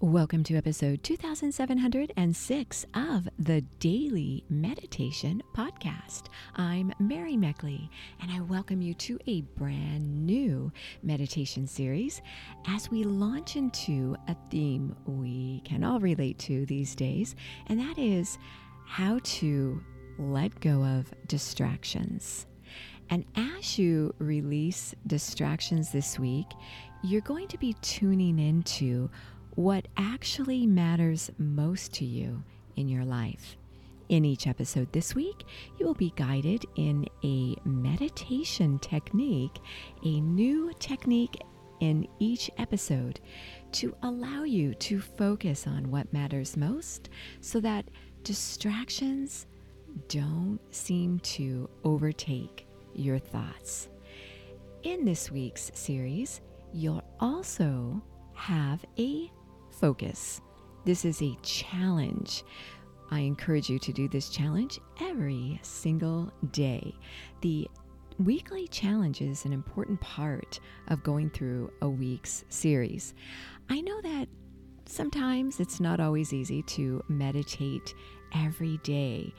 Welcome to episode 2706 of the Daily Meditation Podcast. I'm Mary Meckley, and I welcome you to a brand new meditation series as we launch into a theme we can all relate to these days, and that is how to let go of distractions. And as you release distractions this week, you're going to be tuning into what actually matters most to you in your life. In each episode this week, you will be guided in a meditation technique, a new technique in each episode to allow you to focus on what matters most so that distractions don't seem to overtake your thoughts. In this week's series, you'll also have a focus. This is a challenge. I encourage you to do this challenge every single day. The weekly challenge is an important part of going through a week's series. I know that sometimes it's not always easy to meditate every day,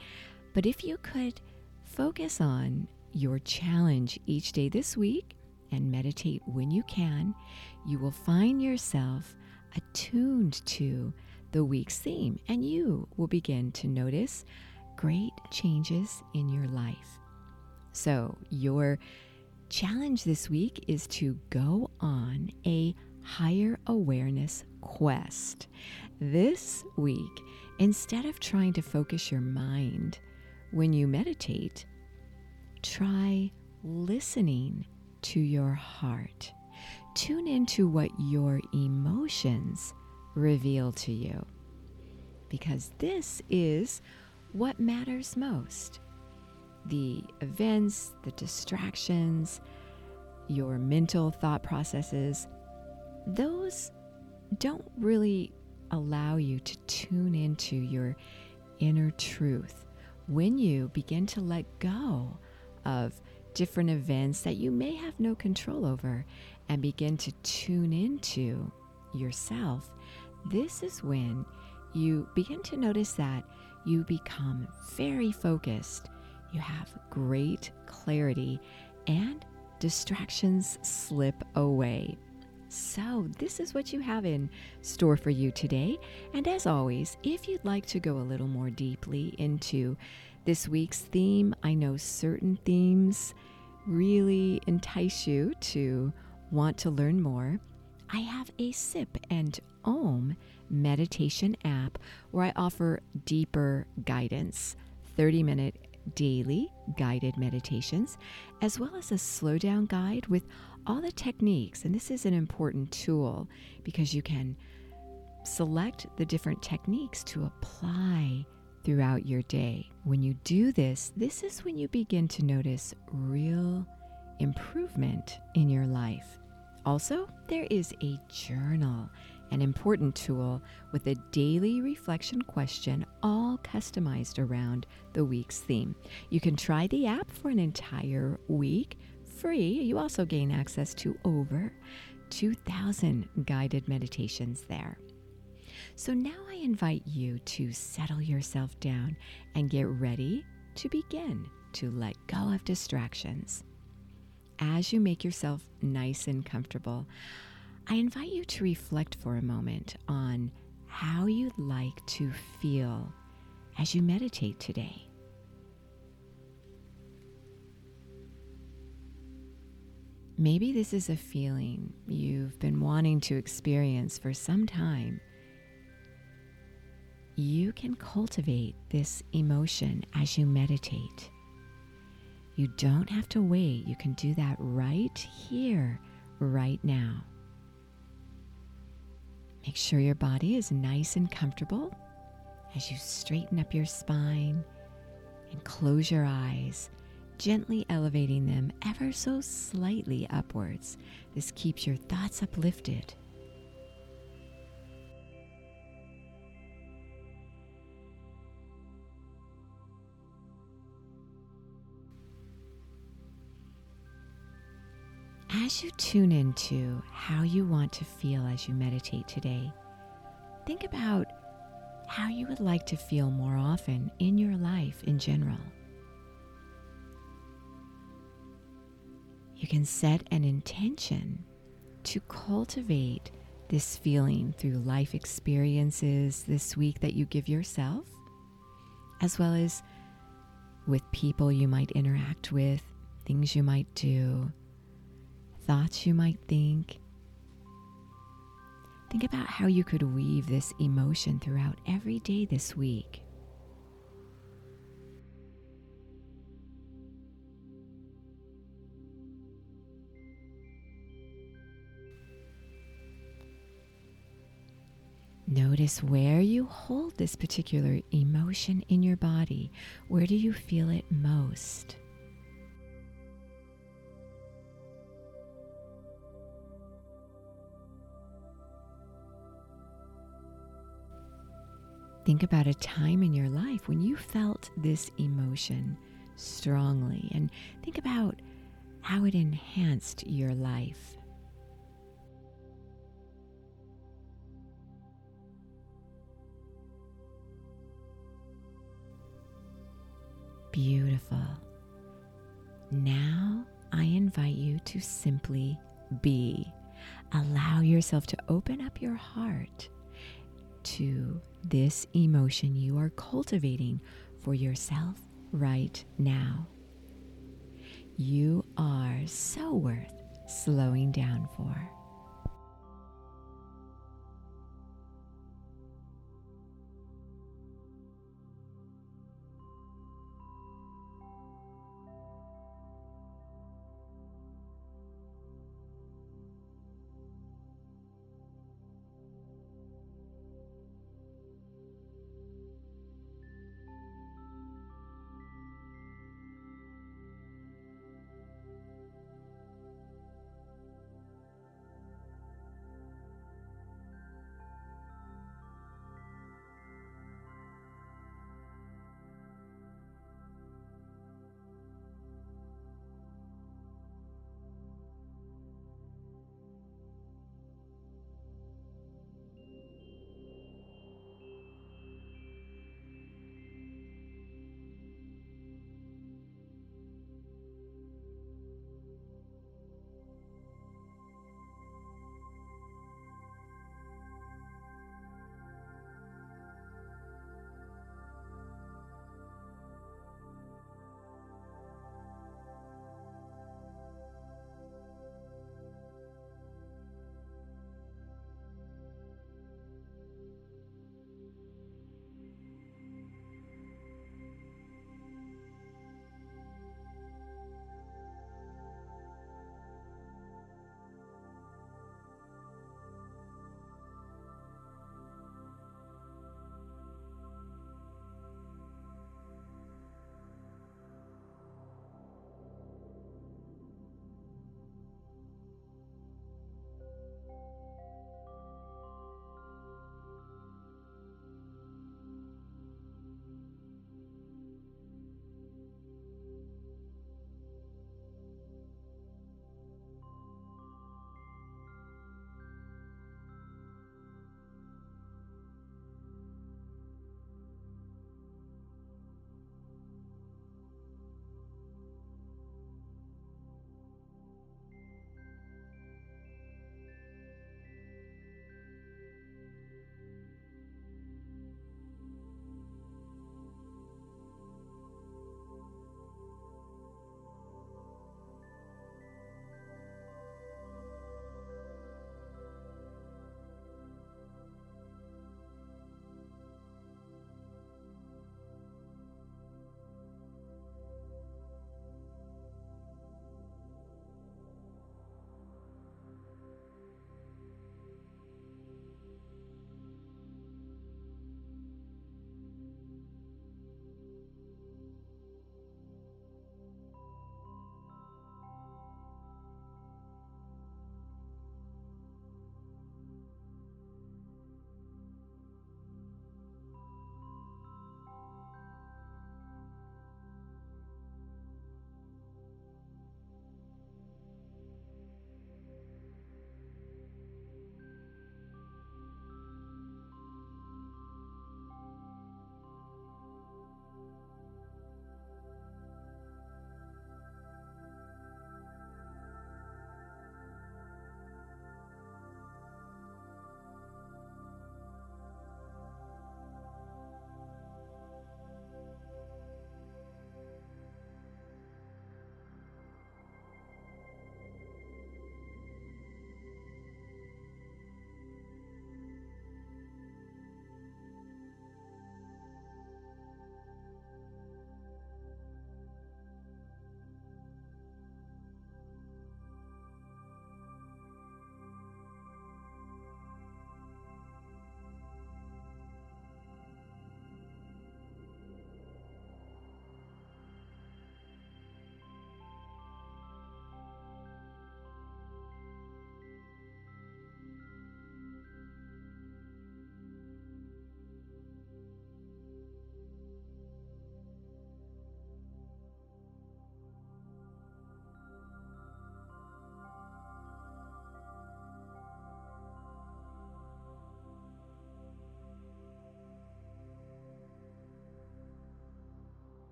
but if you could focus on your challenge each day this week and meditate when you can, you will find yourself attuned to the week's theme, and you will begin to notice great changes in your life. So, your challenge this week is to go on a higher awareness quest. This week, instead of trying to focus your mind when you meditate, try listening to your heart tune into what your emotions reveal to you. Because this is what matters most. The events, the distractions, your mental thought processes, those don't really allow you to tune into your inner truth when you begin to let go of different events that you may have no control over and begin to tune into yourself, this is when you begin to notice that you become very focused. You have great clarity and distractions slip away. So, this is what you have in store for you today. And as always, if you'd like to go a little more deeply into this week's theme, I know certain themes really entice you to Want to learn more? I have a SIP and OM meditation app where I offer deeper guidance, 30 minute daily guided meditations, as well as a slow down guide with all the techniques. And this is an important tool because you can select the different techniques to apply throughout your day. When you do this, this is when you begin to notice real improvement in your life. Also, there is a journal, an important tool with a daily reflection question, all customized around the week's theme. You can try the app for an entire week free. You also gain access to over 2,000 guided meditations there. So now I invite you to settle yourself down and get ready to begin to let go of distractions as you make yourself nice and comfortable, I invite you to reflect for a moment on how you'd like to feel as you meditate today. Maybe this is a feeling you've been wanting to experience for some time. You can cultivate this emotion as you meditate. You don't have to wait. You can do that right here, right now. Make sure your body is nice and comfortable as you straighten up your spine and close your eyes, gently elevating them ever so slightly upwards. This keeps your thoughts uplifted As you tune into how you want to feel as you meditate today, think about how you would like to feel more often in your life in general. You can set an intention to cultivate this feeling through life experiences this week that you give yourself, as well as with people you might interact with, things you might do, thoughts you might think. Think about how you could weave this emotion throughout every day this week. Notice where you hold this particular emotion in your body. Where do you feel it most? Think about a time in your life when you felt this emotion strongly and think about how it enhanced your life. Beautiful. Now I invite you to simply be. Allow yourself to open up your heart to this emotion you are cultivating for yourself right now. You are so worth slowing down for.